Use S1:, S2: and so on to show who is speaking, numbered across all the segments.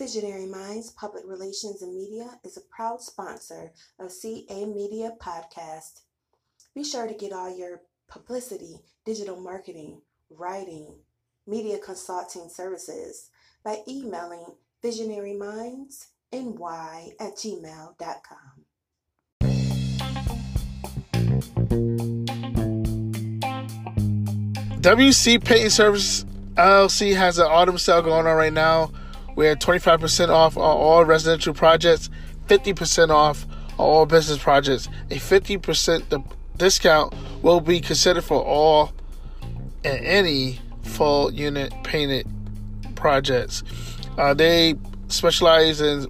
S1: Visionary Minds Public Relations and Media is a proud sponsor of CA Media Podcast. Be sure to get all your publicity, digital marketing, writing, media consulting services by emailing visionarymindsny at gmail.com.
S2: WC Painting Service LLC has an autumn sale going on right now. We're 25% off on all residential projects, 50% off on all business projects. A 50% discount will be considered for all and any full unit painted projects. Uh, they specialize in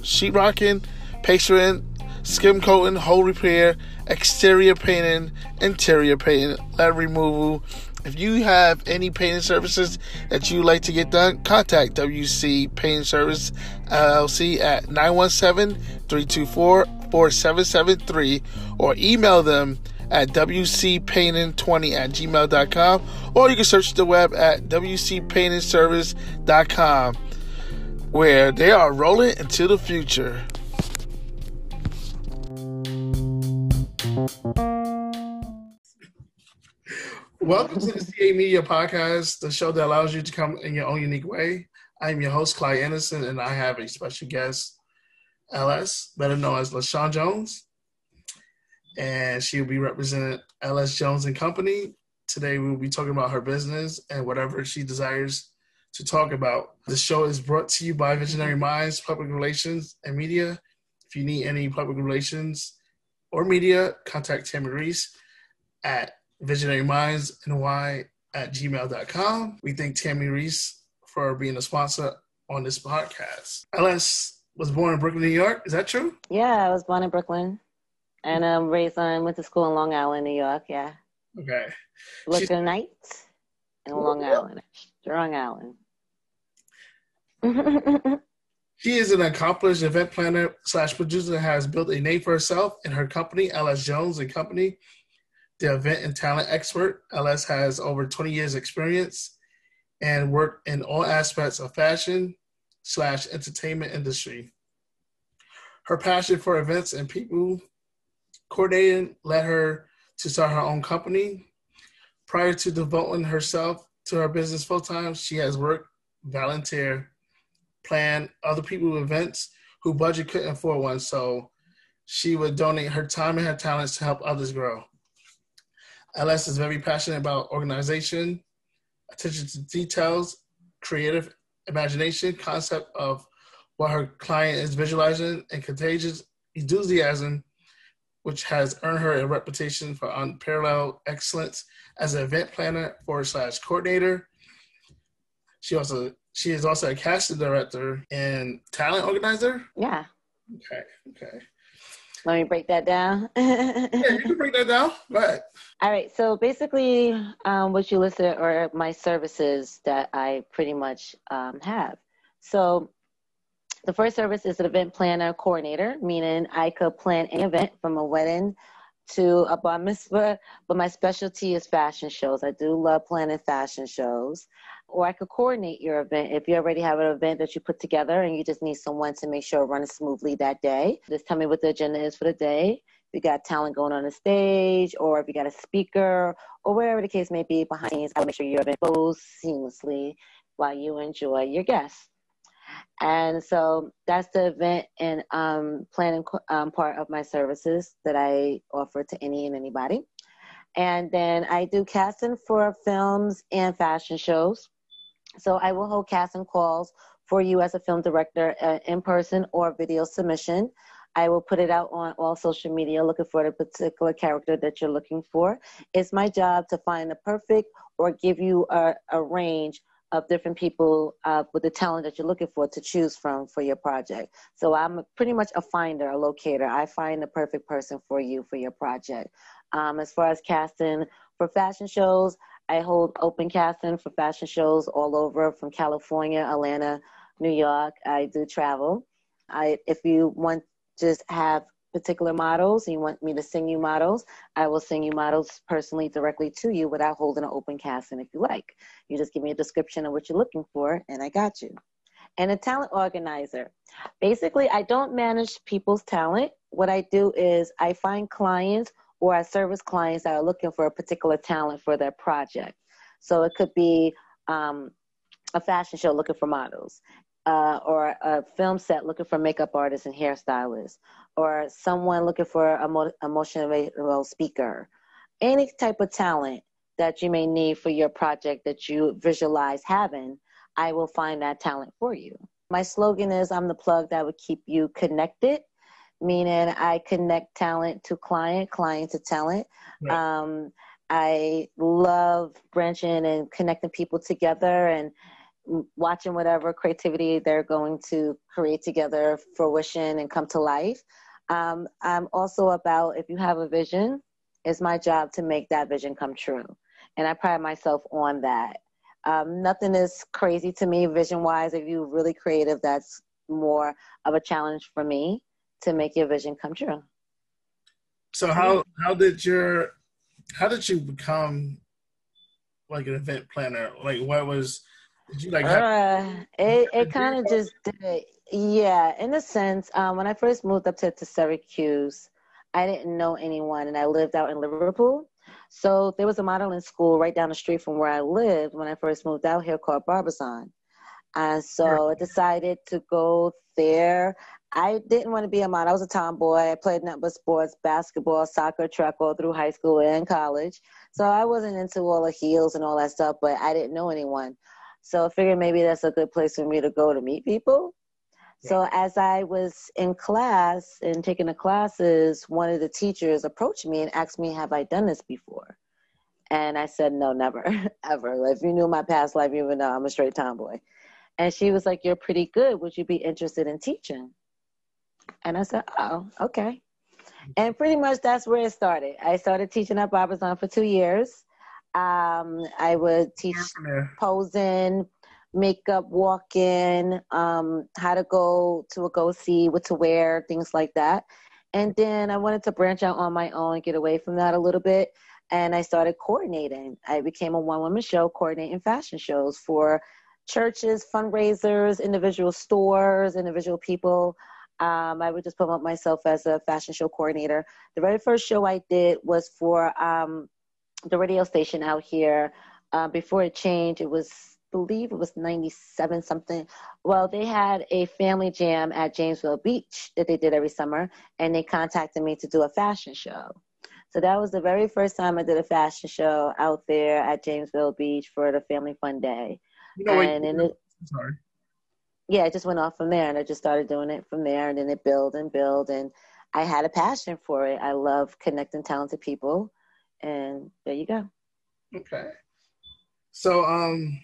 S2: sheetrocking, pastering, skim coating, hole repair, exterior painting, interior painting, lead removal, if you have any painting services that you'd like to get done, contact WC Painting Service LLC at 917-324-4773 or email them at wcpainting20 at gmail.com or you can search the web at wcpaintingservice.com where they are rolling into the future. Welcome to the CA Media Podcast, the show that allows you to come in your own unique way. I'm your host, Clyde Anderson, and I have a special guest, LS, better known as La Shaun Jones. And she'll be representing LS Jones and Company. Today, we'll be talking about her business and whatever she desires to talk about. The show is brought to you by Visionary Minds, Public Relations, and Media. If you need any public relations or media, contact Tammy Reese at Visionary Minds NY at gmail.com. We thank Tammy Reese for being a sponsor on this podcast. LS was born in Brooklyn, New York. Is that true?
S3: Yeah, I was born in Brooklyn and I'm raised on, went to school in Long Island, New York. Yeah.
S2: Okay.
S3: Brooklyn Nights in Long Island, Strong Island.
S2: She is an accomplished event planner slash producer has built a name for herself and her company, LS Jones and Company, the event and talent expert. LS has over 20 years experience and worked in all aspects of fashion slash entertainment industry. Her passion for events and people coordinating led her to start her own company. Prior to devoting herself to her business full time, she has worked, volunteer, plan other people events who budget couldn't afford one. So she would donate her time and her talents to help others grow. LS is very passionate about organization, attention to details, creative imagination, concept of what her client is visualizing, and contagious enthusiasm, which has earned her a reputation for unparalleled excellence as an event planner forward slash coordinator. She also she is also a casting director and talent organizer.
S3: Yeah.
S2: Okay. Okay.
S3: Let me break that down.
S2: yeah, you can break that down. Go ahead.
S3: All right. So basically, um, what you listed are my services that I pretty much um, have. So the first service is an event planner coordinator, meaning I could plan an event from a wedding to a bar mitzvah, but my specialty is fashion shows. I do love planning fashion shows or I could coordinate your event if you already have an event that you put together and you just need someone to make sure it runs smoothly that day. Just tell me what the agenda is for the day. If you got talent going on the stage, or if you got a speaker, or wherever the case may be behind you, I'll make sure your event goes seamlessly while you enjoy your guests. And so that's the event and um, planning um, part of my services that I offer to any and anybody. And then I do casting for films and fashion shows. So I will hold casting calls for you as a film director uh, in person or video submission. I will put it out on all social media looking for the particular character that you're looking for. It's my job to find the perfect or give you a, a range of different people uh, with the talent that you're looking for to choose from for your project. So I'm pretty much a finder, a locator. I find the perfect person for you for your project. Um, as far as casting for fashion shows, I hold open casting for fashion shows all over from California, Atlanta, New York. I do travel. I, if you want just have particular models and you want me to sing you models, I will sing you models personally directly to you without holding an open casting if you like. You just give me a description of what you're looking for and I got you. and a talent organizer. Basically, I don't manage people's talent. What I do is I find clients or I service clients that are looking for a particular talent for their project. So it could be um, a fashion show looking for models, uh, or a film set looking for makeup artists and hairstylists, or someone looking for a, mo- a motivational speaker. Any type of talent that you may need for your project that you visualize having, I will find that talent for you. My slogan is I'm the plug that would keep you connected, meaning I connect talent to client, client to talent. Right. Um, I love branching and connecting people together and watching whatever creativity they're going to create together fruition and come to life. Um, I'm also about if you have a vision, it's my job to make that vision come true. And I pride myself on that. Um, nothing is crazy to me vision wise. If you're really creative, that's more of a challenge for me to make your vision come true.
S2: So how how did your how did you become like an event planner? Like what was did you like?
S3: Uh, it it kind of just did. it. Yeah, in a sense, um, when I first moved up to, to Syracuse, I didn't know anyone, and I lived out in Liverpool. So there was a modeling school right down the street from where I lived when I first moved out here called Barbizon. And so I decided to go there. I didn't want to be a model. I was a tomboy. I played nothing but sports, basketball, soccer, track all through high school and college. So I wasn't into all the heels and all that stuff, but I didn't know anyone. So I figured maybe that's a good place for me to go to meet people. So as I was in class and taking the classes, one of the teachers approached me and asked me, "Have I done this before?" And I said, "No, never, ever. If you knew my past life, you would know I'm a straight tomboy." And she was like, "You're pretty good. Would you be interested in teaching?" And I said, "Oh, okay." And pretty much that's where it started. I started teaching at Barbizon for two years. Um, I would teach posing, makeup, walking, um, how to go to a go see, what to wear, things like that. And then I wanted to branch out on my own and get away from that a little bit. And I started coordinating. I became a one woman show coordinating fashion shows for churches, fundraisers, individual stores, individual people. Um, I would just promote myself as a fashion show coordinator. The very first show I did was for um, the radio station out here. Uh, before it changed, it was believe it was 97 something. Well, they had a family jam at Jamesville Beach that they did every summer, and they contacted me to do a fashion show. So that was the very first time I did a fashion show out there at Jamesville Beach for the Family Fun Day. You know, and, and it, sorry. Yeah, it just went off from there, and I just started doing it from there, and then it built and built, and I had a passion for it. I love connecting talented people and there you go.
S2: Okay. So um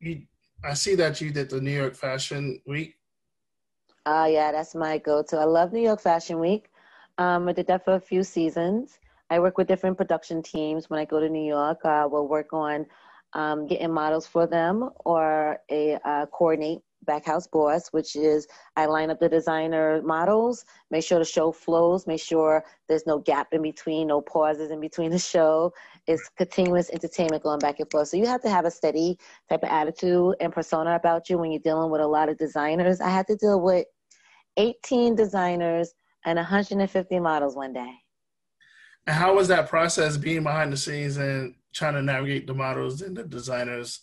S2: you I see that you did the New York Fashion Week.
S3: Oh uh, yeah, that's my go-to. I love New York Fashion Week. Um, I did that for a few seasons. I work with different production teams when I go to New York. Uh, we'll work on um, getting models for them or a uh, coordinate Backhouse Boss, which is I line up the designer models, make sure the show flows, make sure there's no gap in between, no pauses in between the show. It's continuous entertainment going back and forth. So you have to have a steady type of attitude and persona about you when you're dealing with a lot of designers. I had to deal with 18 designers and 150 models one day.
S2: And how was that process being behind the scenes and trying to navigate the models and the designers?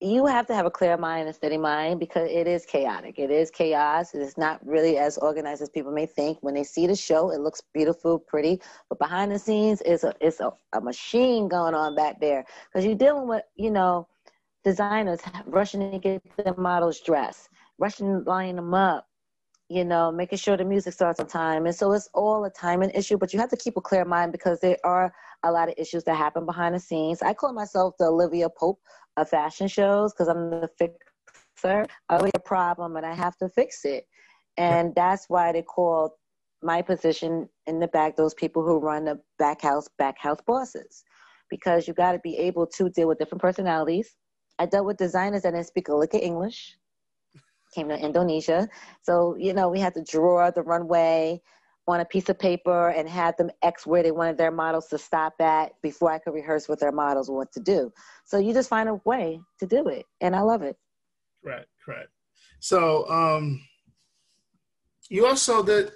S3: you have to have a clear mind and steady mind because it is chaotic. It is chaos. It is not really as organized as people may think. When they see the show, it looks beautiful, pretty, but behind the scenes is a it's a, a machine going on back there because you're dealing with you know designers rushing to get the models dressed, rushing lining them up, you know, making sure the music starts on time, and so it's all a timing issue. But you have to keep a clear mind because there are a lot of issues that happen behind the scenes. I call myself the Olivia Pope of fashion shows because I'm the fixer. I always a problem and I have to fix it. And that's why they call my position in the back those people who run the back house, back house bosses. Because you got to be able to deal with different personalities. I dealt with designers that didn't speak a lick of English, came to Indonesia. So, you know, we had to draw the runway, on a piece of paper and had them X where they wanted their models to stop at before I could rehearse with their models what to do. So you just find a way to do it, and I love it.
S2: Correct, correct. So, um, you also did,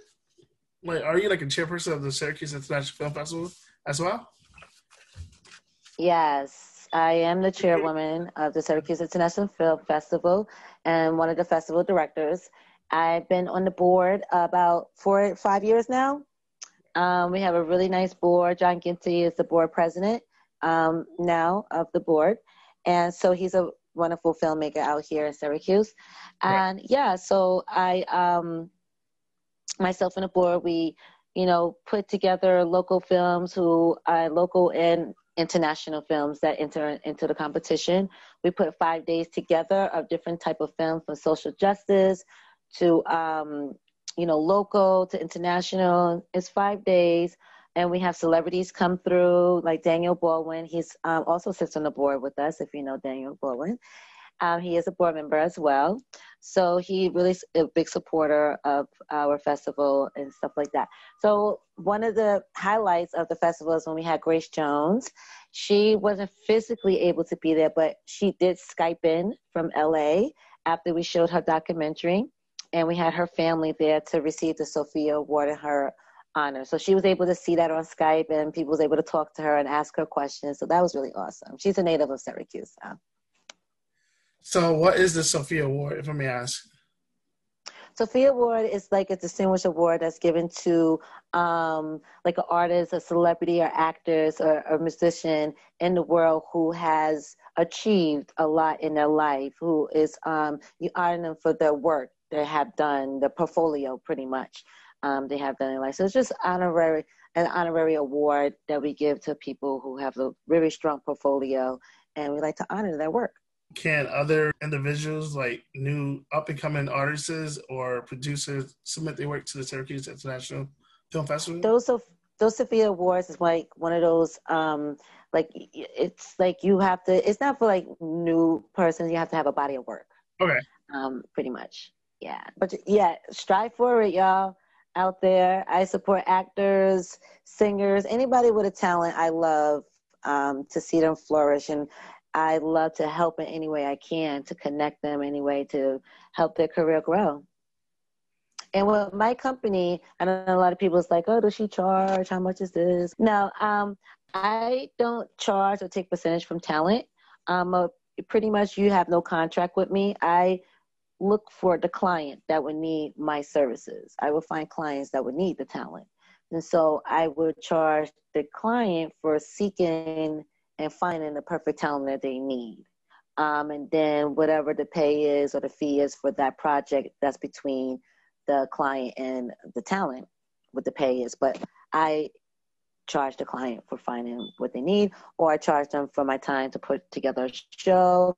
S2: like, are you like a chairperson of the Syracuse International Film Festival as well?
S3: Yes, I am the chairwoman of the Syracuse International Film Festival and one of the festival directors. I've been on the board about four, five years now. Um, we have a really nice board. John Ginty is the board president um, now of the board. And so he's a wonderful filmmaker out here in Syracuse. And right. yeah, so I, um, myself and the board, we, you know, put together local films who are local and international films that enter into the competition. We put five days together of different type of films from social justice to, um, you know, local to international. It's five days and we have celebrities come through like Daniel Baldwin. He's um, also sits on the board with us, if you know Daniel Baldwin. Um, he is a board member as well. So he really is a big supporter of our festival and stuff like that. So one of the highlights of the festival is when we had Grace Jones. She wasn't physically able to be there, but she did Skype in from LA after we showed her documentary. And we had her family there to receive the Sophia Award in her honor. So she was able to see that on Skype and people was able to talk to her and ask her questions. So that was really awesome. She's a native of Syracuse. So,
S2: so what is the Sophia Award, if I may ask?
S3: Sophia Award is like a distinguished award that's given to um, like an artist, a celebrity, or actors, or a musician in the world who has achieved a lot in their life. Who is um, you honor them for their work they have done, the portfolio, pretty much um, they have done it life. So it's just honorary, an honorary award that we give to people who have a really strong portfolio, and we like to honor their work.
S2: Can other individuals, like new up and coming artists or producers, submit their work to the Syracuse International Film Festival?
S3: Those of those Sophia Awards is like one of those um like it's like you have to it's not for like new persons you have to have a body of work
S2: okay
S3: um pretty much yeah but yeah strive for it y'all out there. I support actors, singers, anybody with a talent. I love um, to see them flourish, and I love to help in any way I can to connect them anyway to help their career grow. And with my company, I know a lot of people is like, oh, does she charge? How much is this? No, um, I don't charge or take percentage from talent. Um, a, pretty much you have no contract with me. I look for the client that would need my services. I would find clients that would need the talent. And so I would charge the client for seeking and finding the perfect talent that they need. Um, and then whatever the pay is or the fee is for that project, that's between the client and the talent, what the pay is. But I charge the client for finding what they need, or I charge them for my time to put together a show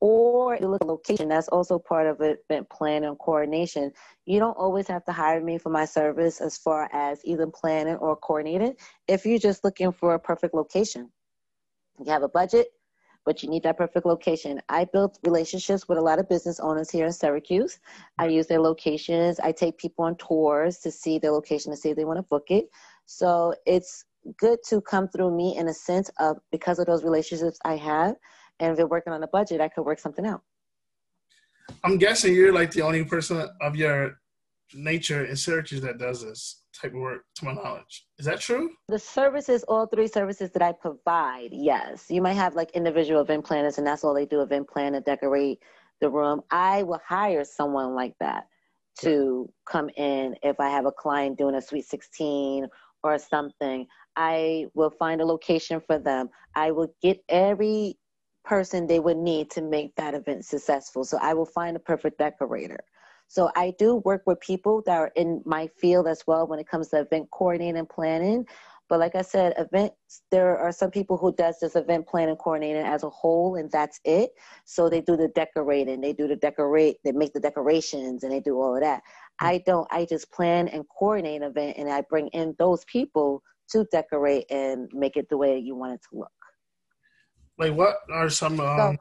S3: or you look at location that's also part of event planning and coordination. You don't always have to hire me for my service as far as either planning or coordinating. If you're just looking for a perfect location you have a budget but you need that perfect location. I built relationships with a lot of business owners here in syracuse. I mm-hmm. use their locations. I take people on tours to see their location to see if they want to book it. So it's good to come through me in a sense of because of those relationships i have and if they're working on a budget, I could work something out.
S2: I'm guessing you're like the only person of your nature in Syracuse that does this type of work, to my knowledge. Is that true?
S3: The services, all three services that I provide, yes. You might have like individual event planners, and that's all they do event plan and decorate the room. I will hire someone like that to come in if I have a client doing a sweet 16 or something. I will find a location for them. I will get every person they would need to make that event successful. So I will find a perfect decorator. So I do work with people that are in my field as well when it comes to event coordinating and planning. But like I said, events there are some people who does this event planning coordinating as a whole and that's it. So they do the decorating, they do the decorate, they make the decorations and they do all of that. I don't I just plan and coordinate an event and I bring in those people to decorate and make it the way you want it to look.
S2: Like, what are some? Um, so,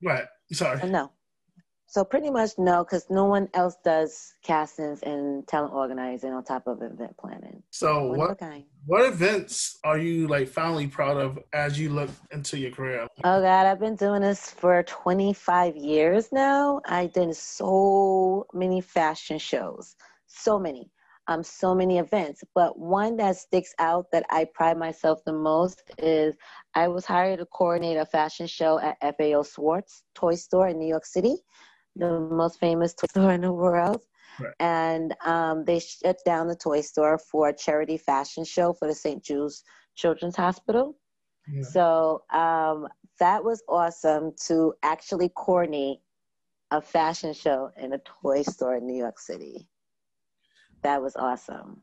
S2: what? Sorry.
S3: No. So pretty much no, because no one else does castings and talent organizing on top of event planning.
S2: So what what events are you like finally proud of as you look into your career?
S3: Oh God, I've been doing this for 25 years now. I did so many fashion shows, so many, um, so many events. But one that sticks out that I pride myself the most is I was hired to coordinate a fashion show at FAO Schwarz Toy Store in New York City the most famous toy store in the world. Right. And um, they shut down the toy store for a charity fashion show for the St. Jude's Children's Hospital. Yeah. So um, that was awesome to actually coordinate a fashion show in a toy store in New York City. That was awesome.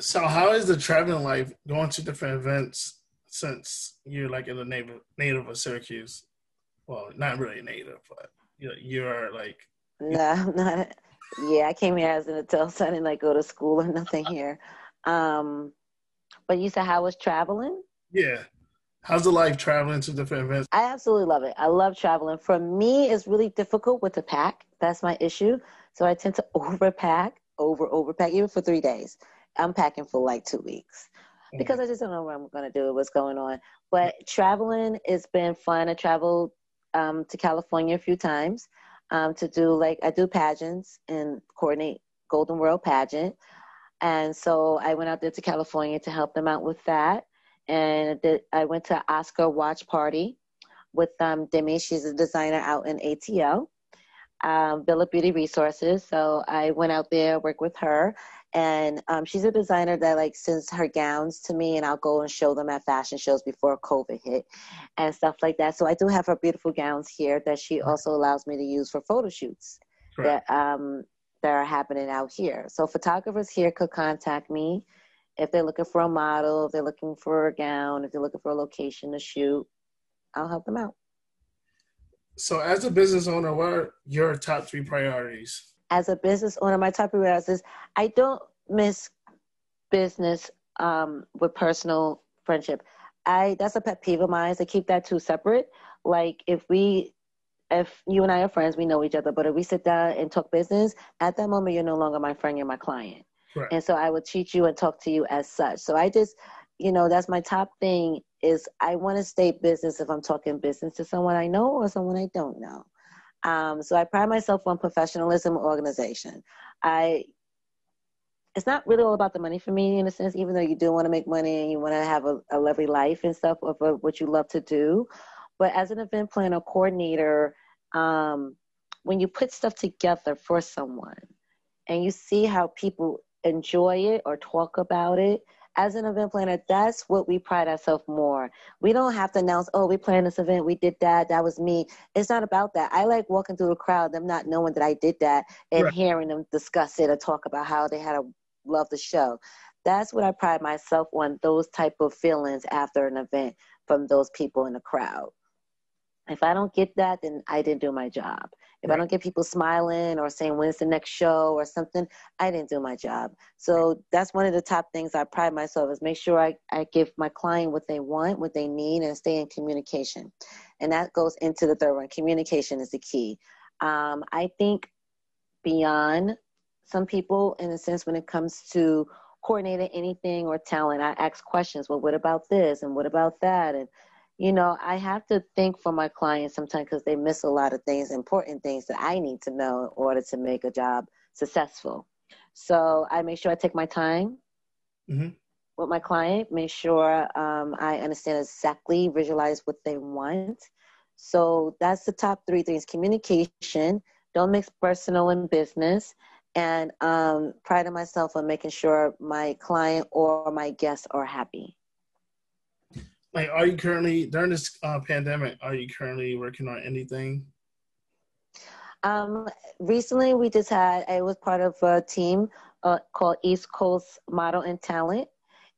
S2: So, how is the traveling life going to different events since you're like in the native native of Syracuse? Well, not really native, but you're like
S3: no I'm not yeah i came here as an adult so i didn't like go to school or nothing here. Um but you said how was traveling?
S2: Yeah. How's the life traveling to different events?
S3: I absolutely love it. I love traveling. For me it's really difficult with the pack. That's my issue. So i tend to overpack over overpack even for three days i'm packing for like two weeks because I just don't know what I'm going to do, what's going on. But traveling it's been fun. I traveled um, to California a few times um, to do like I do pageants and coordinate Golden World pageant, and so I went out there to California to help them out with that. And I went to Oscar watch party with um, Demi. She's a designer out in ATL, um, Villa Beauty Resources. So I went out there, worked with her, and um, she's a designer that like sends her gowns to me and i'll go and show them at fashion shows before covid hit and stuff like that. So i do have her beautiful gowns here that she also allows me to use for photo shoots that um that are happening out here. So photographers here could contact me if they're looking for a model if they're looking for a gown if they're looking for a location to shoot. I'll help them out
S2: so as a business owner what are your top three priorities
S3: as a business owner, my top priority is I don't miss business um, with personal friendship. I that's a pet peeve of mine. To keep that two separate. Like if we, if you and I are friends, we know each other. But if we sit down and talk business, at that moment you're no longer my friend. You're my client. Right. And so I would treat you and talk to you as such. So I just, you know, that's my top thing is I want to stay business if I'm talking business to someone I know or someone I don't know. Um, so I pride myself on professionalism organization. I it's not really all about the money for me in a sense, even though you do want to make money and you want to have a, a lovely life and stuff of what you love to do. But as an event planner coordinator, um, when you put stuff together for someone and you see how people enjoy it or talk about it, as an event planner, that's what we pride ourselves more. We don't have to announce, oh, we planned this event, we did that, that was me. It's not about that. I like walking through the crowd, them not knowing that I did that, and right. hearing them discuss it or talk about how they had a love the show. That's what I pride myself on, those type of feelings after an event from those people in the crowd. If I don't get that, then I didn't do my job. If right. I don't get people smiling or saying when's the next show or something, I didn't do my job. So that's one of the top things I pride myself is make sure I, I give my client what they want, what they need, and stay in communication. And that goes into the third one. Communication is the key. Um, I think beyond some people, in a sense, when it comes to coordinating anything or talent, I ask questions. Well, what about this and what about that? And you know, I have to think for my clients sometimes because they miss a lot of things, important things that I need to know in order to make a job successful. So I make sure I take my time mm-hmm. with my client, make sure um, I understand exactly, visualize what they want. So that's the top three things communication, don't mix personal and business, and um, pride myself on making sure my client or my guests are happy
S2: like are you currently during this uh, pandemic are you currently working on anything?
S3: Um recently we just had i was part of a team uh, called east coast model and talent.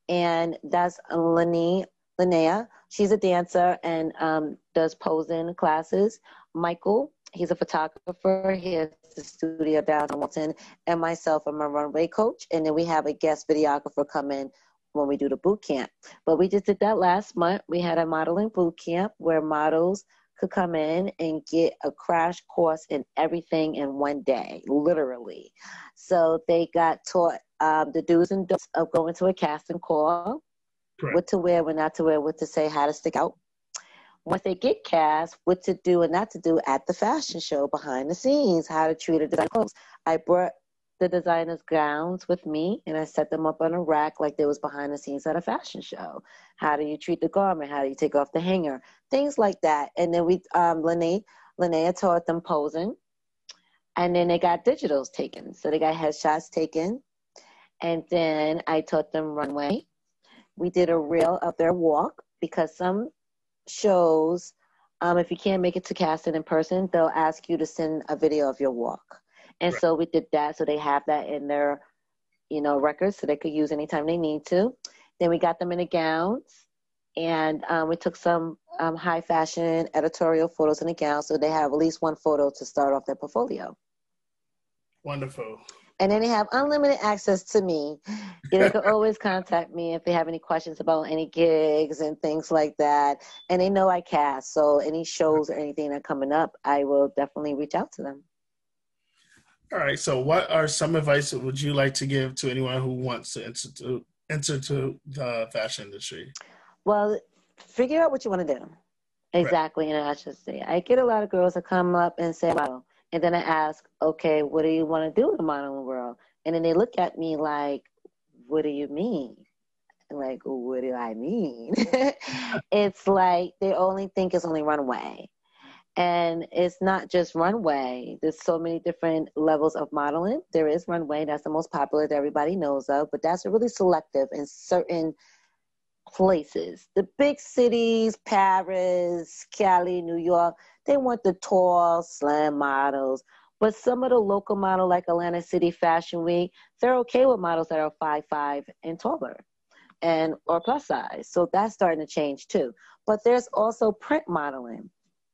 S3: And that's Linnea. linnea. She's a dancer and um, does posing classes. Michael he's a photographer. He has a studio down in Hamilton, and myself i'm a runway coach. And then we have a guest videographer come in when we do the boot camp. But we just did that last month. We had a modeling boot camp where models could come in and get a crash course in everything in one day, literally. So they got taught um, the do's and don'ts of going to a casting call, Correct. what to wear, what not to wear, what to say, how to stick out. Once they get cast, what to do and not to do at the fashion show behind the scenes, how to treat a designer clothes. I brought the designers' gowns with me and I set them up on a rack like they was behind the scenes at a fashion show. How do you treat the garment? How do you take off the hanger? Things like that. And then we, um, Lene, Linnea taught them posing. And then they got digitals taken. So they got headshots taken. And then I taught them runway. We did a reel of their walk because some shows, um, if you can't make it to casting in person, they'll ask you to send a video of your walk. And right. so we did that so they have that in their, you know, records so they could use anytime they need to. Then we got them in the gowns and um, we took some um, high fashion editorial photos in the gown so they have at least one photo to start off their portfolio.
S2: Wonderful.
S3: And then they have unlimited access to me. They can always contact me if they have any questions about any gigs and things like that. And they know I cast, so any shows or anything that coming up, I will definitely reach out to them.
S2: All right. So, what are some advice that would you like to give to anyone who wants to enter to, enter to the fashion industry?
S3: Well, figure out what you want to do. Exactly. Right. And I should say, I get a lot of girls that come up and say, "Well," and then I ask, "Okay, what do you want to do in the modeling world?" And then they look at me like, "What do you mean?" like, what do I mean? it's like they only think it's only runway and it's not just runway. There's so many different levels of modeling. There is runway. That's the most popular that everybody knows of but that's really selective in certain places. The big cities paris cali new york they want the tall slim models. But some of the local model like atlanta city fashion week they're okay with models that are five five and taller and or plus size. So that's starting to change too. But there's also print modeling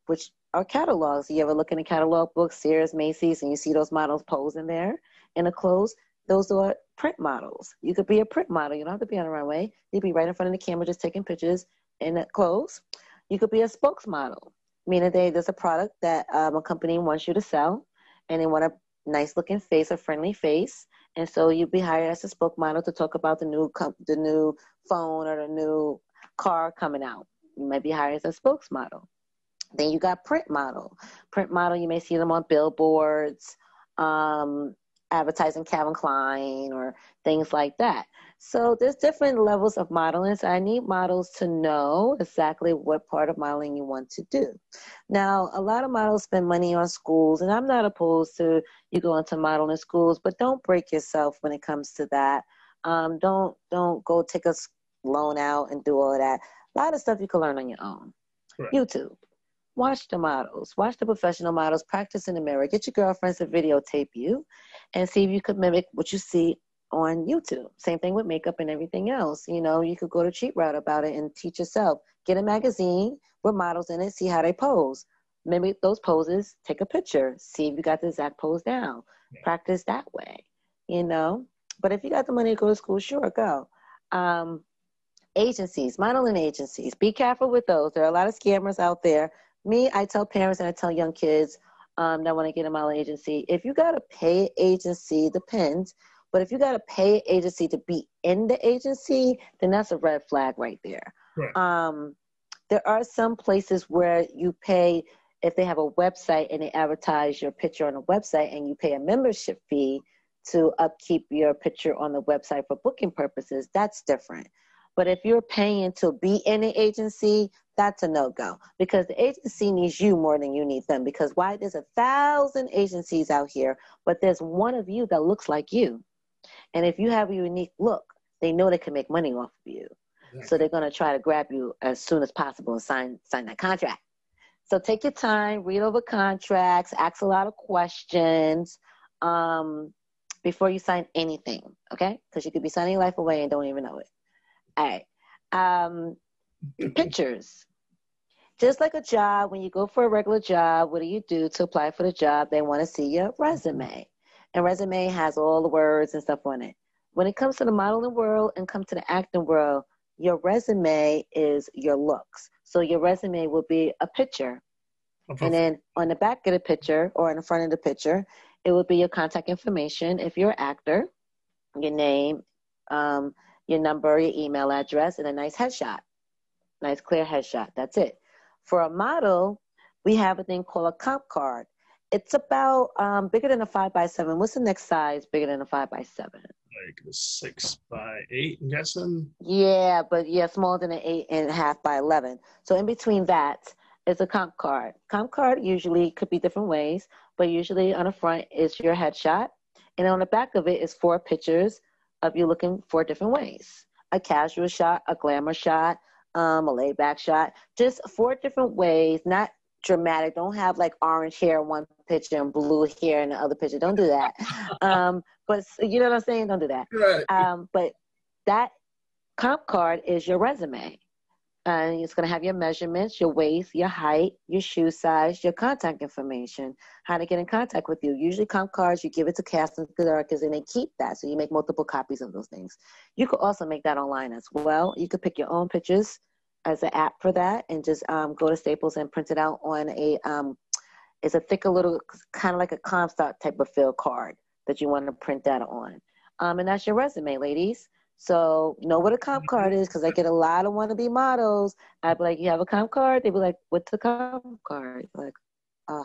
S3: which are catalogs. You ever look in a catalog book, Sears, Macy's, and you see those models posing there in the clothes? Those are print models. You could be a print model. You don't have to be on the runway. You'd be right in front of the camera just taking pictures in the clothes. You could be a spokesmodel, meaning they, there's a product that um, a company wants you to sell, and they want a nice looking face, a friendly face, and so you'd be hired as a spokesmodel to talk about the new com- the new phone or the new car coming out. You might be hired as a spokesmodel. Then you got print model. Print model, you may see them on billboards, um, advertising Calvin Klein or things like that. So there's different levels of modeling. So I need models to know exactly what part of modeling you want to do. Now, a lot of models spend money on schools, and I'm not opposed to you going to modeling schools, but don't break yourself when it comes to that. Um, don't don't go take a loan out and do all that. A lot of stuff you can learn on your own. Right. YouTube watch the models, watch the professional models, practice in the mirror, get your girlfriends to videotape you and see if you could mimic what you see on YouTube. Same thing with makeup and everything else. You know, you could go to cheat route about it and teach yourself. Get a magazine with models in it, see how they pose. Mimic those poses, take a picture, see if you got the exact pose down. Yeah. Practice that way, you know. But if you got the money to go to school, sure, go. Um, agencies, modeling agencies, be careful with those. There are a lot of scammers out there me, I tell parents and I tell young kids um, that want to get a model agency, if you got to pay agency, depends. But if you got to pay agency to be in the agency, then that's a red flag right there. Right. Um, there are some places where you pay if they have a website and they advertise your picture on a website and you pay a membership fee to upkeep your picture on the website for booking purposes, that's different. But if you're paying to be in an agency, that's a no go because the agency needs you more than you need them. Because why? There's a thousand agencies out here, but there's one of you that looks like you. And if you have a unique look, they know they can make money off of you. So they're going to try to grab you as soon as possible and sign sign that contract. So take your time, read over contracts, ask a lot of questions um, before you sign anything, okay? Because you could be signing life away and don't even know it. Right. Um, pictures. Just like a job, when you go for a regular job, what do you do to apply for the job? They want to see your resume. And resume has all the words and stuff on it. When it comes to the modeling world and come to the acting world, your resume is your looks. So your resume will be a picture And then on the back of the picture or in the front of the picture, it would be your contact information. If you're an actor, your name, um, your number, your email address, and a nice headshot. Nice clear headshot. That's it. For a model, we have a thing called a comp card. It's about um, bigger than a five by seven. What's the next size bigger than a five by seven?
S2: Like a six by eight, I'm guessing.
S3: Yeah, but yeah, smaller than an eight and a half by eleven. So in between that is a comp card. Comp card usually could be different ways, but usually on the front is your headshot, and on the back of it is four pictures of you looking for different ways: a casual shot, a glamour shot, um, a laid back shot. Just four different ways, not dramatic. Don't have like orange hair in one picture and blue hair in the other picture. Don't do that. um, but you know what I'm saying? Don't do that.
S2: Right.
S3: Um, but that comp card is your resume. And it's going to have your measurements, your waist, your height, your shoe size, your contact information, how to get in contact with you. Usually, comp cards, you give it to casting directors and they keep that. So you make multiple copies of those things. You could also make that online as well. You could pick your own pictures as an app for that and just um, go to Staples and print it out on a, um, it's a thicker little, kind of like a Comstock type of fill card that you want to print that on. Um, and that's your resume, ladies. So know what a comp card is because I get a lot of wannabe models. I'd be like, you have a comp card? They'd be like, what's a comp card? Like, oh.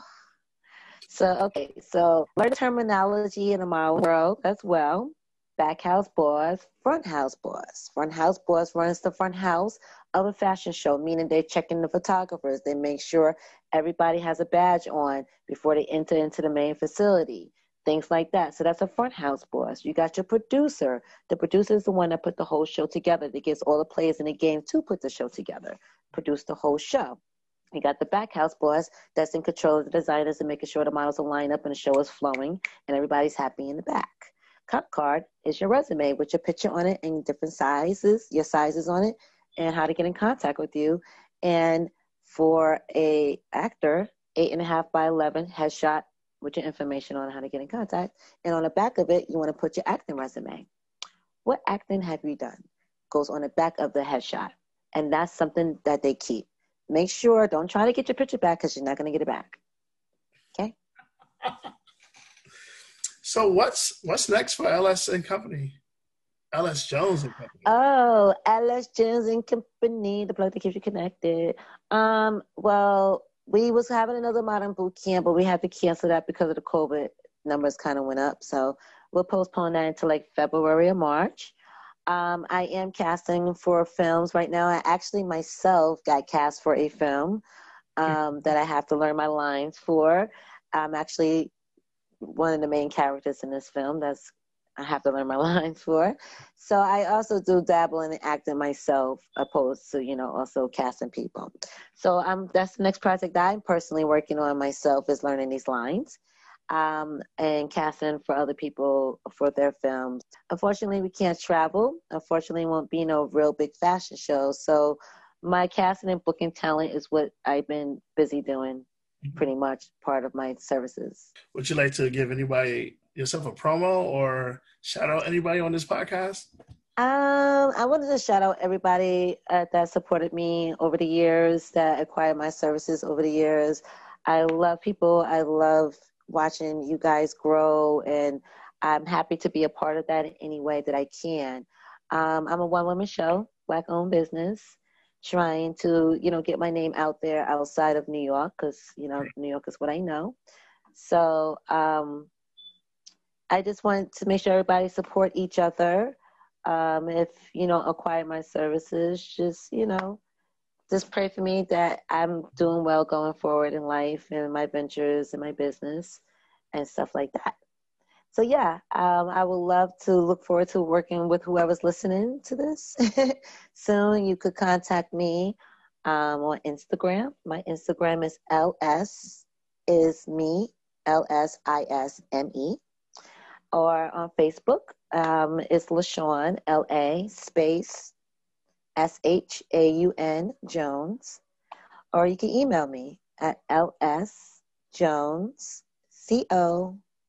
S3: So, okay, so learn terminology in the model world as well. Back house boss, front house boss. Front house boss runs the front house of a fashion show, meaning they're checking the photographers. They make sure everybody has a badge on before they enter into the main facility things like that. So that's a front house boss. You got your producer. The producer is the one that put the whole show together, that gets all the players in the game to put the show together, produce the whole show. You got the back house boss that's in control of the designers and making sure the models are lined up and the show is flowing and everybody's happy in the back. Comp card is your resume with your picture on it and different sizes, your sizes on it, and how to get in contact with you. And for a actor, eight and a half by eleven headshot with your information on how to get in contact. And on the back of it, you want to put your acting resume. What acting have you done? Goes on the back of the headshot. And that's something that they keep. Make sure, don't try to get your picture back because you're not going to get it back. Okay?
S2: so what's what's next for LS and Company? LS Jones and Company.
S3: Oh, LS Jones and Company, the plug that keeps you connected. Um, well, we was having another modern boot camp, but we had to cancel that because of the COVID numbers kind of went up. So we'll postpone that until like February or March. Um, I am casting for films right now. I actually myself got cast for a film um, that I have to learn my lines for. I'm actually one of the main characters in this film. That's I have to learn my lines for. So I also do dabble in acting myself, opposed to you know also casting people. So I'm that's the next project that I'm personally working on myself is learning these lines. Um, and casting for other people for their films. Unfortunately, we can't travel. Unfortunately, won't be no real big fashion shows. So, my casting and booking talent is what I've been busy doing, mm-hmm. pretty much part of my services.
S2: Would you like to give anybody yourself a promo or shout out anybody on this podcast?
S3: Um, I wanted to shout out everybody uh, that supported me over the years, that acquired my services over the years. I love people. I love watching you guys grow, and I'm happy to be a part of that in any way that I can. Um, I'm a one woman show, black owned business, trying to, you know, get my name out there outside of New York because, you know, New York is what I know. So, um, I just want to make sure everybody support each other. Um, if you know acquire my services, just you know, just pray for me that I'm doing well going forward in life and my ventures and my business and stuff like that. So yeah, um, I would love to look forward to working with whoever's listening to this soon. You could contact me um, on Instagram. My Instagram is ls is me l s i s m e or on Facebook. Um, it's La Shaun, L A space S H A U N Jones. Or you can email me at lsjonesco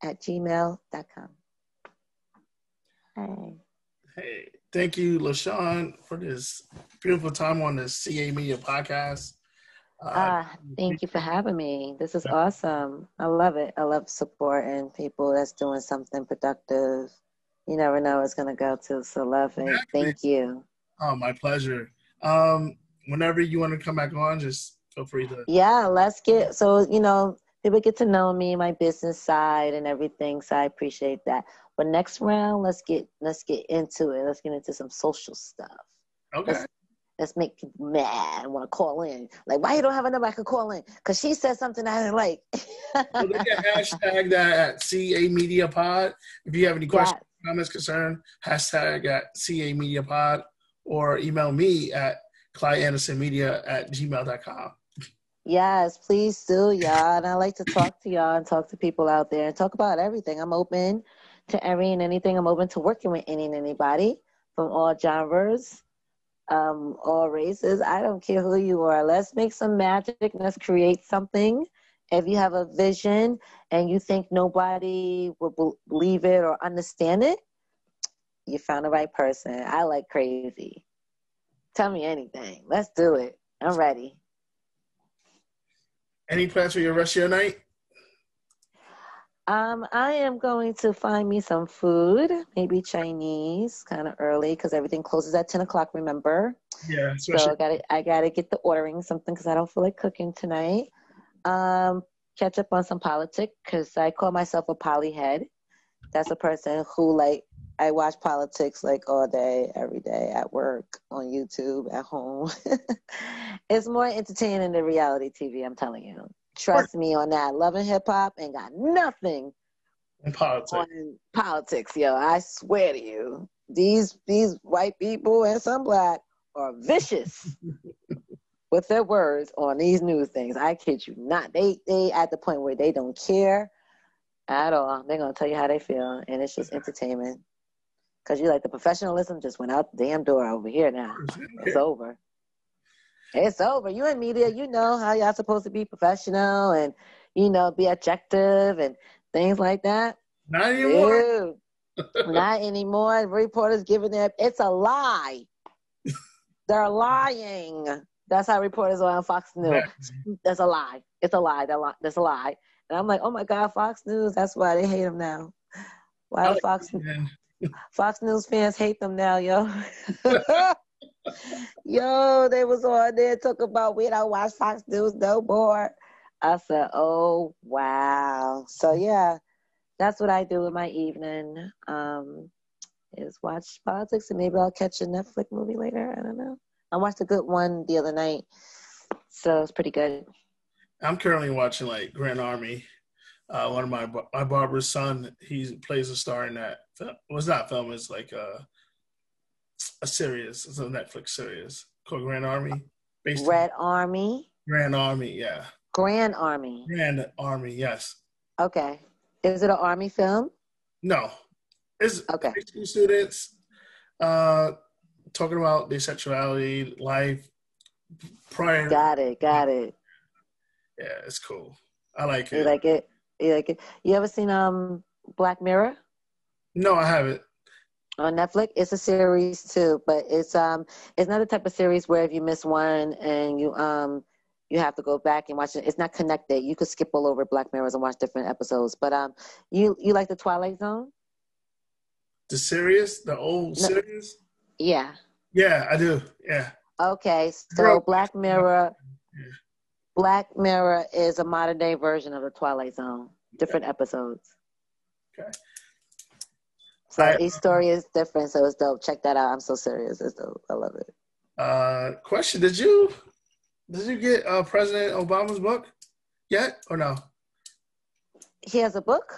S3: at gmail.com.
S2: Hey. Hey, thank you, La Shaun, for this beautiful time on the CA Media podcast. Uh,
S3: Ah, thank you for having me. This is awesome. I love it. I love supporting people that's doing something productive. You never know it's gonna go to. So love it.
S2: Exactly.
S3: Thank you.
S2: Oh, my pleasure. Um, whenever you want to come back on, just feel free to.
S3: Yeah, let's get so you know people get to know me, my business side and everything. So I appreciate that. But next round, let's get let's get into it. Let's get into some social stuff.
S2: Okay.
S3: Let's make people mad and want to call in. Like, why you don't have a number I could call in? Because she said something I didn't like.
S2: So they can hashtag that at CA Media Pod. If you have any questions,
S3: Yeah.
S2: comments, concern, hashtag at CA Media Pod or email me at clydeandersonmedia at gmail.com.
S3: Yes, please do, y'all. And I like to talk to y'all and talk to people out there and talk about everything. I'm open to every and anything. I'm open to working with any and anybody from all genres, um, all races. I don't care who you are. Let's make some magic. Let's create something. If you have a vision and you think nobody will believe it or understand it, you found the right person. I like crazy. Tell me anything. Let's do it. I'm ready.
S2: Any plans for your rest of your night?
S3: Um, I am going to find me some food, maybe Chinese, kind of early because everything closes at ten o'clock. Remember,
S2: Yeah,
S3: so. I got to I got to get the ordering something because I don't feel like cooking tonight. Um, catch up on some politics because I call myself a polyhead. That's a person who like I watch politics like all day, every day at work, on YouTube, at home. it's more entertaining than reality TV. I'm telling you. Trust me on that. Loving hip hop ain't got nothing
S2: in politics.
S3: on politics, yo. I swear to you, these these white people and some black are vicious with their words on these news things. I kid you not. They they at the point where they don't care at all. They're gonna tell you how they feel, and it's just entertainment. Cause you like the professionalism just went out the damn door over here now. It's over. It's over. You in media, you know how y'all supposed to be professional and you know be objective and things like that.
S2: Not anymore.
S3: Dude, not anymore. Reporters giving their it's a lie. They're lying. That's how reporters are on Fox News. That's a lie. It's a lie. That's a lie. And I'm like, oh my God, Fox News. That's why they hate them now. Why do Fox Fox News fans hate them now, yo? yo, they was on there talking about we don't watch Fox News no more. I said, oh wow. So yeah, that's what I do in my evening. Um, is watch politics and maybe I'll catch a Netflix movie later. I don't know. I watched a good one the other night, so it's pretty good.
S2: I'm currently watching like Grand Army. Uh, one of my my barber's son, he plays a star in that. Film. Well, not film. It's like a a series. It's a Netflix series called Grand Army. Based on
S3: Red Army,
S2: Grand Army, yeah.
S3: Grand Army.
S2: Grand Army, yes.
S3: Okay, is it an army film?
S2: No, it's
S3: Okay.
S2: high school students uh, talking about their sexuality, life, prior.
S3: Got it. Got it.
S2: Yeah, it's cool. I like it.
S3: You like it? You like it? You ever seen um Black Mirror
S2: no, I haven't.
S3: On Netflix? It's a series too, but it's um it's not the type of series where if you miss one and you um you have to go back and watch it. It's not connected. You could skip all over Black Mirrors and watch different episodes. But um you you like the Twilight Zone?
S2: The series, the old
S3: No.
S2: series.
S3: Yeah.
S2: Yeah, I do. Yeah.
S3: Okay. So
S2: Girl.
S3: Black Mirror
S2: Yeah.
S3: Black Mirror is a modern day version of the Twilight Zone. Different episodes.
S2: Okay.
S3: So
S2: I-
S3: each story is different, so it's dope. Check that out. I'm so serious. It's dope. I love it.
S2: Uh, question: Did you did you get uh, President Obama's book yet or no?
S3: He has a book?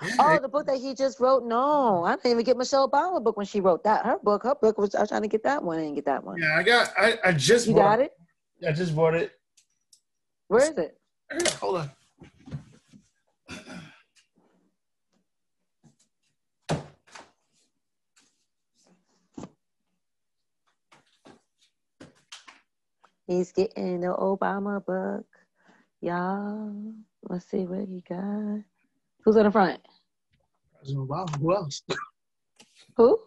S2: Yeah,
S3: Oh, the book that he just wrote? No, I didn't even get Michelle Obama book when she wrote that. Her book, her book was I was trying to get that one. I didn't get that one.
S2: yeah, I got. I, I just
S3: You
S2: bought
S3: got it?
S2: I just bought it.
S3: Where is it?
S2: Hold on.
S3: He's getting the Obama book. Y'all, let's see what he got. Who's in the front?
S2: President Obama. Who else?
S3: Who?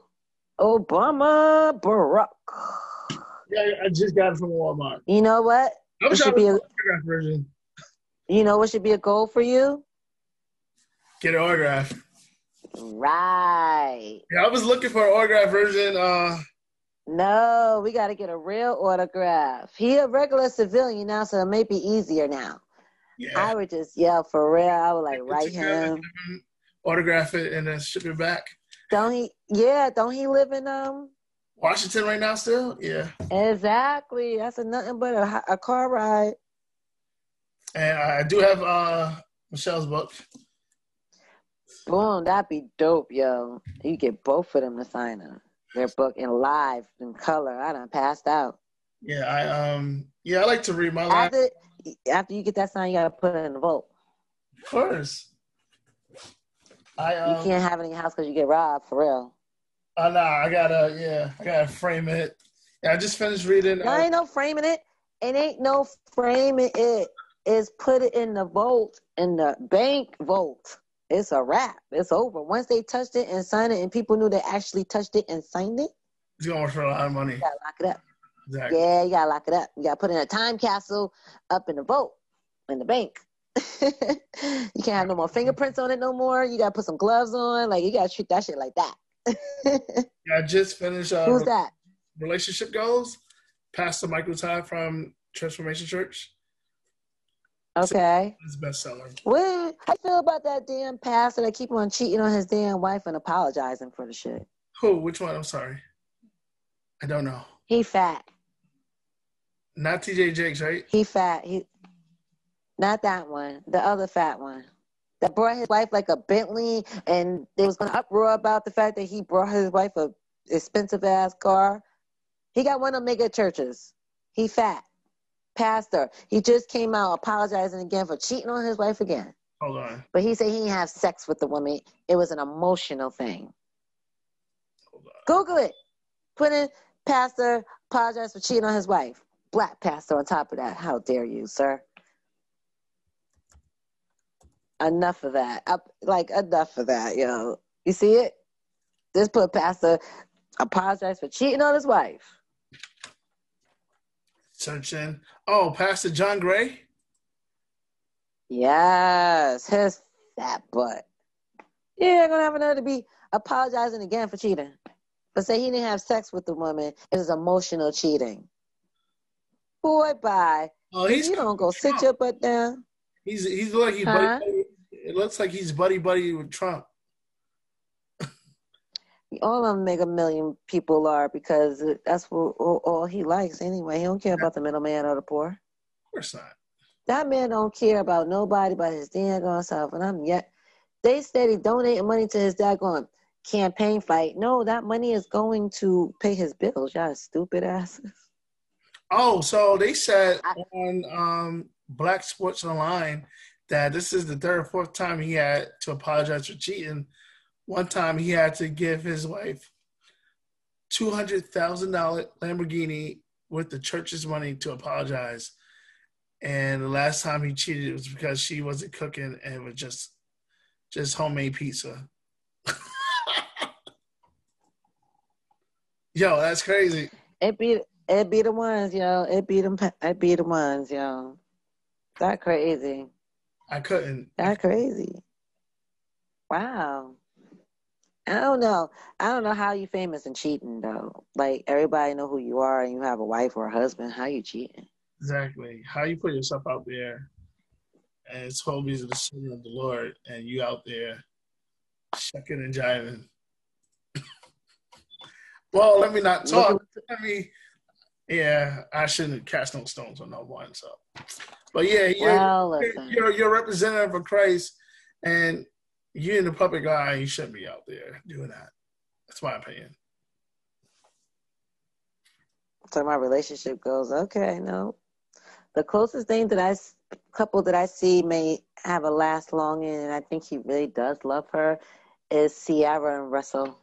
S3: Obama Barack.
S2: Yeah, I just got it from Walmart.
S3: You know what? it should be a version. You know what should be a goal for you?
S2: Get an autograph.
S3: Right.
S2: Yeah, I was looking for an autograph version. Uh,
S3: no, we got to get a real autograph. He a regular civilian now, so it may be easier now. Yeah. I would just yell for real. I would like write him,
S2: autograph it, and then ship it back.
S3: Don't he? Yeah, don't he live in um
S2: Washington right now? Still, yeah.
S3: Exactly. That's a nothing but a, a car ride.
S2: And I do have uh Michelle's book.
S3: Boom, that'd be dope, yo. You get both of them to sign them. Their book in live in color. I done passed out.
S2: Yeah, I um yeah, I like to read my
S3: after, life. After you get that sign, you gotta put it in the vault.
S2: Of course.
S3: I um, You can't have it in your house because you get robbed for real.
S2: Oh uh, nah, I gotta yeah, I gotta frame it. Yeah, I just finished reading.
S3: No, uh, ain't no framing it. It ain't no framing it. Is put it in the vault in the bank vault it's a wrap. It's over. Once they touched it and signed it, and people knew they actually touched it and signed it,
S2: it's going for a lot of money.
S3: You gotta lock it up. Exactly. Yeah, you gotta lock it up. You gotta put in a time capsule up in the vault in the bank. you can't have no more fingerprints on it no more. You gotta put some gloves on. Like you gotta treat that shit like that.
S2: yeah, I just finished. Uh,
S3: Who's that?
S2: Relationship goals. Pastor Michael Todd from Transformation Church.
S3: Okay.
S2: His bestseller.
S3: What? How you feel about that damn pastor that keep on cheating on his damn wife and apologizing for the shit?
S2: Who? Which one? I'm sorry. I don't know.
S3: He fat.
S2: Not TD Jakes, right?
S3: He fat. He not that one. The other fat one. That brought his wife like a Bentley and there was an uproar about the fact that he brought his wife a expensive ass car. He got one of mega churches. He fat pastor. He just came out apologizing again for cheating on his wife again.
S2: Hold on.
S3: But he said he didn't have sex with the woman. It was an emotional thing. Google it. Put in pastor apologize for cheating on his wife. Black pastor on top of that. How dare you, sir? Enough of that. like enough of that, yo. You see it? Just put pastor apologize for cheating on his wife.
S2: Search in. Oh, Pastor John Gray.
S3: Yes, his fat butt. Yeah, gonna have another to be apologizing again for cheating, but say he didn't have sex with the woman. It was emotional cheating. Boy, bye. Oh, he's you don't go sit your butt down.
S2: He's he's like he huh? buddy, it looks like he's buddy buddy with Trump
S3: all of them make a million people are because that's what all he likes anyway. He don't care about the middleman or the poor.
S2: Of course not.
S3: That man don't care about nobody but his daggone self. And I'm yet they said he donating money to his daggone campaign fight. No, that money is going to pay his bills. Y'all stupid asses.
S2: Oh, so they said I, on um, Black Sports Online that this is the third or fourth time he had to apologize for cheating one time he had to give his wife two hundred thousand dollar Lamborghini with the church's money to apologize. And the last time he cheated it was because she wasn't cooking and it was just just homemade pizza. yo, that's crazy.
S3: It be it be the ones, yo. It be them. It be the ones, yo. That crazy.
S2: I couldn't.
S3: That crazy. Wow. I don't know. I don't know how you famous and cheating though. Like everybody know who you are and you have a wife or a husband. How you cheating?
S2: Exactly. How you put yourself out there and it's hobbies of the sin of the Lord and you out there shucking and jiving. well, let me not talk. Let me yeah, I shouldn't cast no stones on no one. So, but yeah, you're, well, you're, you're a representative of Christ, and you in the public eye, you shouldn't be out there doing that. That's my opinion.
S3: So my relationship goes, okay, no. The closest thing that I couple that I see may have a last long in, and I think he really does love her, is Ciara and Russell.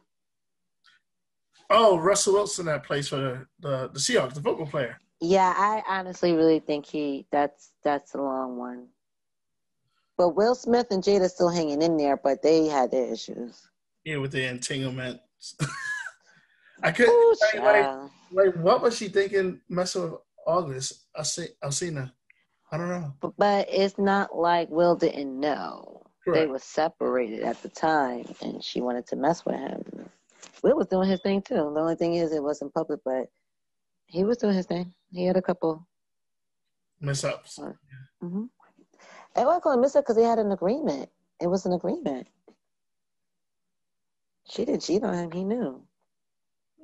S2: Oh, Russell Wilson that plays for the, the, the Seahawks, the football player.
S3: Yeah, I honestly really think he that's that's a long one. But Will Smith and Jada still hanging in there, but they had their issues.
S2: Yeah, with the entanglement. I couldn't. Ooh, like, like, what was she thinking? Messing with August. I Alsina. I don't know.
S3: But, but it's not like Will didn't know. Correct. They were separated at the time, and she wanted to mess with him. Will was doing his thing too. The only thing is, it wasn't public, but he was doing his thing. He had a couple
S2: mess ups.
S3: Uh, mm-hmm. I wasn't calling miss up because they had an agreement. It was an agreement. She didn't cheat on him. He knew.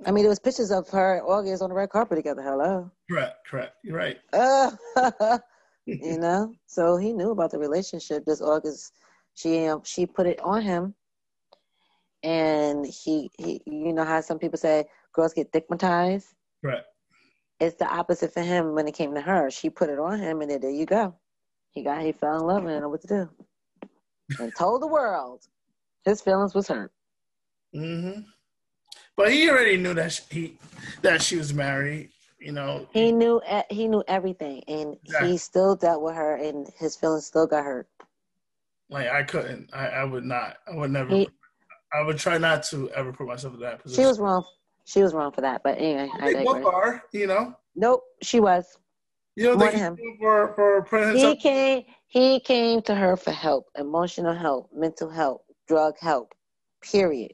S3: I mean, there was pictures of her August on the red carpet together. Hello.
S2: Correct. Correct. You're right.
S3: Uh, you know, so he knew about the relationship. This August, she um, she put it on him, and he he. You know how some people say girls get stigmatized.
S2: Right.
S3: It's the opposite for him when it came to her. She put it on him, and then there you go. He got he fell in love and didn't know what to do, and told the world his feelings was hurt.
S2: Mm-hmm. But he already knew that she, he that she was married. You know,
S3: he knew he knew everything, and exactly. he still dealt with her, and his feelings still got hurt.
S2: Like I couldn't, I, I would not, I would never, he, I would try not to ever put myself in that position.
S3: She was wrong. She was wrong for that, but anyway, I,
S2: they both are. You know.
S3: Nope, she was.
S2: You don't think him. for for
S3: He came. He came to her for help, emotional help, mental help, drug help. Period.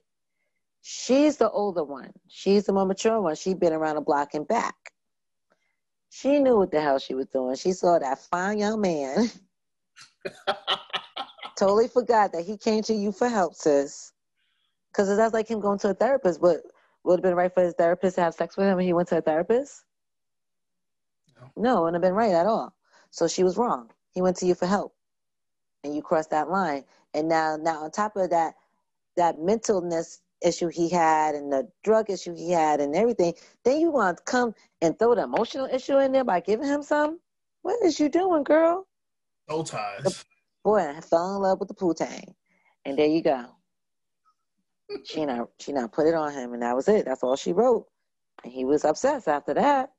S3: She's the older one. She's the more mature one. She'd been around the block and back. She knew what the hell she was doing. She saw that fine young man. totally forgot that he came to you for help, sis. Because that's like him going to a therapist. But would have been right for his therapist to have sex with him when he went to a therapist? No. No, it wouldn't have been right at all. So she was wrong. He went to you for help. And you crossed that line. And now now on top of that, that mentalness issue he had and the drug issue he had and everything, then you want to come and throw the emotional issue in there by giving him some? What is you doing, girl?
S2: Soul ties.
S3: boy, I fell in love with the Poontang. And there you go. she not she not put it on him and that was it. That's all she wrote. And he was obsessed after that.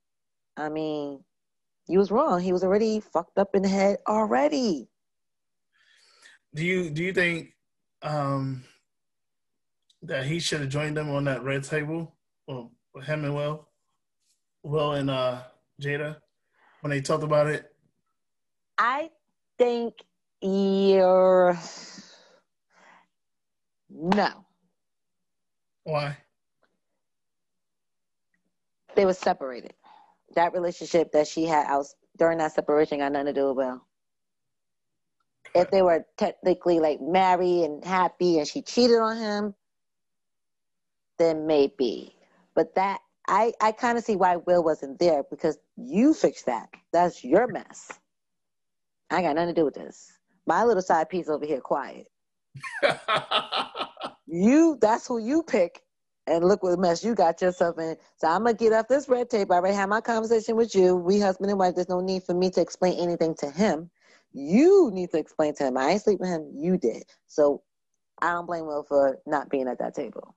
S3: I mean, you was wrong. He was already fucked up in the head already.
S2: Do you do you think um that he should have joined them on that red table, or him and Will, Will and uh, Jada, when they talked about it?
S3: I think you're no.
S2: Why?
S3: They were separated. That relationship that she had out during that separation got nothing to do with Will. If they were technically like married and happy and she cheated on him, then maybe. But that I I kind of see why Will wasn't there because you fixed that. That's your mess. I got nothing to do with this. My little side piece over here, quiet. you, that's who you pick, and look what mess you got yourself in. So I'm gonna get off this red tape. I already had my conversation with you. We husband and wife. There's no need for me to explain anything to him. You need to explain to him. I ain't sleep with him. You did. So I don't blame Will for not being at that table.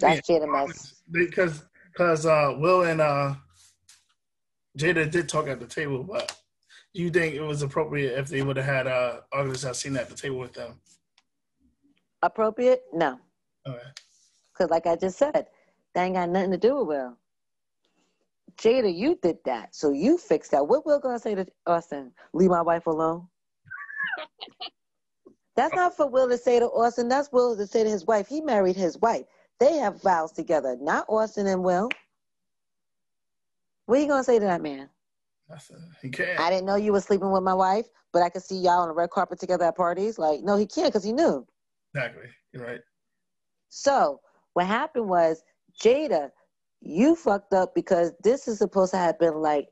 S3: That's Jada mess.
S2: Because because uh, Will and uh, Jada did talk at the table, but do you think it was appropriate if they would have had uh, August Alsina at the table with them?
S3: Appropriate? No.
S2: Okay.
S3: Because, like I just said, that ain't got nothing to do with Will. Jada, you did that, so you fixed that. What Will gonna say to Austin? Leave my wife alone. That's not for Will to say to Austin. That's Will to say to his wife. He married his wife. They have vows together, not Austin and Will. What are you gonna say to that man?
S2: He can't.
S3: I didn't know you were sleeping with my wife, but I could see y'all on the red carpet together at parties. Like, no, he can't because he knew.
S2: Exactly. You're right.
S3: So what happened was Jada, you fucked up because this is supposed to have been like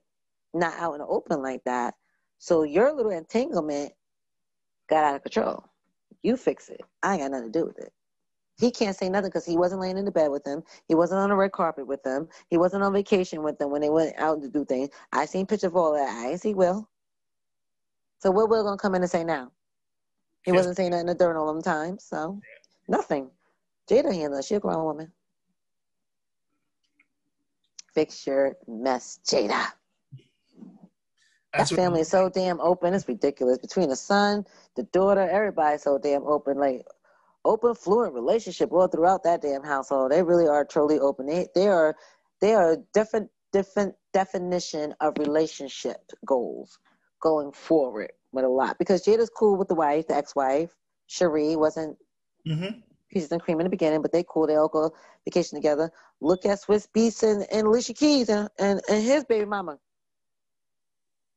S3: not out in the open like that. So your little entanglement got out of control. You fix it. I ain't got nothing to do with it. He can't say nothing because he wasn't laying in the bed with them. He wasn't on the red carpet with them. He wasn't on vacation with them when they went out to do things. I seen pictures of all that. I ain't see Will. So what Will gonna come in and say now? He wasn't saying nothing during all them times, so nothing. Jada handled She a grown woman. Fix your mess, Jada. That's that family is so damn open. It's ridiculous. Between the son, the daughter, everybody's so damn open. Like open, fluent relationship all throughout that damn household. They really are truly open. They they are they are different different definition of relationship goals going forward with a lot because Jada's cool with the wife, the ex-wife. Sheree wasn't
S2: Mm-hmm.
S3: Pieces and cream in the beginning, but they cool. They all go vacation together. Look at Swizz Beatz and, and Alicia Keys and, and, and his baby mama.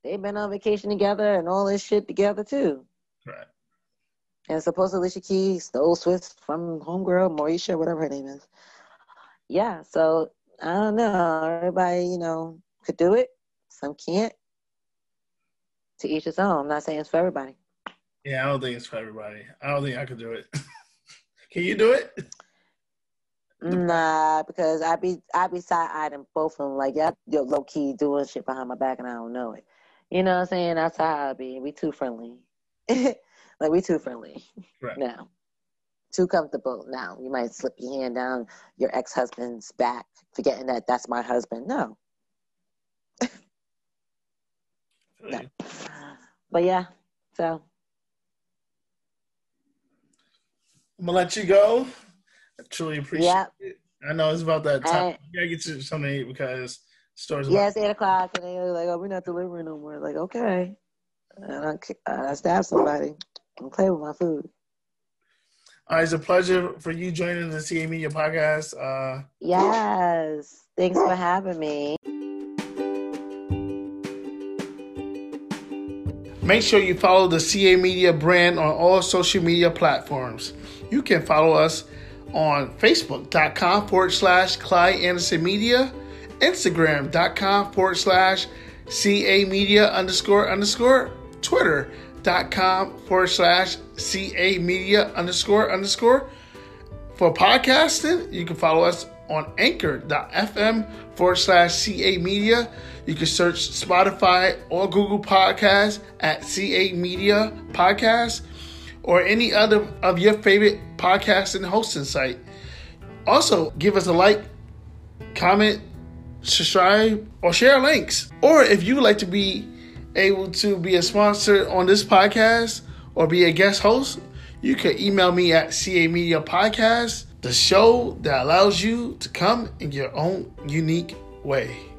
S3: They've been on vacation together and all this shit together too.
S2: Right.
S3: And supposedly Alicia Keys stole Swizz from homegirl, Mauricia, whatever her name is. Yeah, so I don't know. Everybody, you know, could do it. Some can't. To each his own. I'm not saying it's for everybody.
S2: Yeah, I don't think it's for everybody. I don't think I could do it. Can you do it?
S3: Nah, because I be I be side eyeing both of them like y'all yo, low key doing shit behind my back and I don't know it. You know what I'm saying? That's how I be. We too friendly. like we too friendly
S2: Right.
S3: now. Too comfortable now. You might slip your hand down your ex husband's back, forgetting that that's my husband. No, no. But yeah, so
S2: I'm gonna let you go. I truly appreciate
S3: Yeah.
S2: it. I know it's about that time.
S3: I-
S2: you gotta get you something to eat because stores.
S3: yeah, it's eight o'clock, and they were like, "Oh, we're not delivering no more." Like, okay, and I, I stab somebody and play with my food.
S2: All right, it's a pleasure for you joining the CA Media podcast. Uh,
S3: Yes. Thanks for having me.
S2: Make sure you follow the CA Media brand on all social media platforms. You can follow us on Facebook.com forward slash Clyde Anderson Media, Instagram.com forward slash CA Media underscore underscore, Twitter.com forward slash CA Media underscore underscore. For podcasting, you can follow us on anchor.fm forward slash CA Media. You can search Spotify or Google Podcasts at CA Media Podcast or any other of your favorite podcast and hosting site. Also, give us a like, comment, subscribe, or share links. Or if you would like to be able to be a sponsor on this podcast or be a guest host, you can email me at CA Media Podcast, the show that allows you to come in your own unique way.